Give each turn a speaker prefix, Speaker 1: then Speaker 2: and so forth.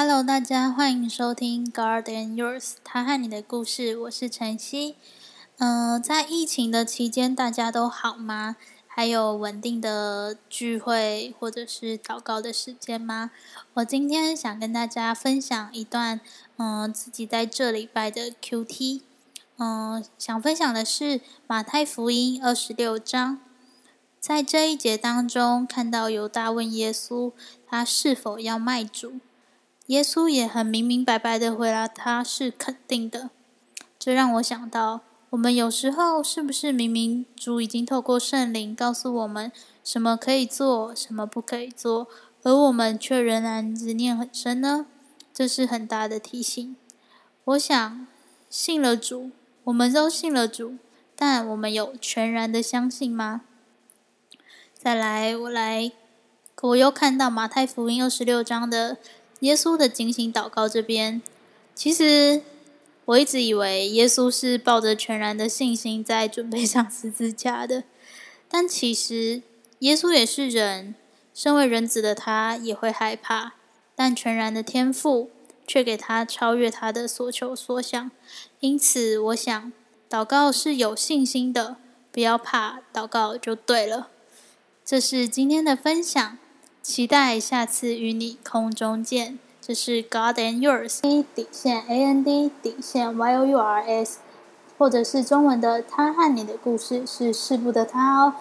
Speaker 1: Hello，大家欢迎收听《God and Yours》，他和你的故事。我是晨曦。嗯，在疫情的期间，大家都好吗？还有稳定的聚会或者是祷告的时间吗？我今天想跟大家分享一段，嗯，自己在这礼拜的 QT。嗯，想分享的是马太福音二十六章，在这一节当中，看到犹大问耶稣，他是否要卖主？耶稣也很明明白白的回答，他是肯定的。这让我想到，我们有时候是不是明明主已经透过圣灵告诉我们什么可以做，什么不可以做，而我们却仍然执念很深呢？这是很大的提醒。我想，信了主。我们都信了主，但我们有全然的相信吗？再来，我来，我又看到马太福音二十六章的耶稣的警醒祷告这边。其实我一直以为耶稣是抱着全然的信心在准备上十字架的，但其实耶稣也是人，身为人子的他也会害怕，但全然的天赋。却给他超越他的所求所想，因此我想祷告是有信心的，不要怕，祷告就对了。这是今天的分享，期待下次与你空中见。这是 God and Yours 底线 A N D 底线 Y O U R S，或者是中文的他和你的故事是世不得他哦。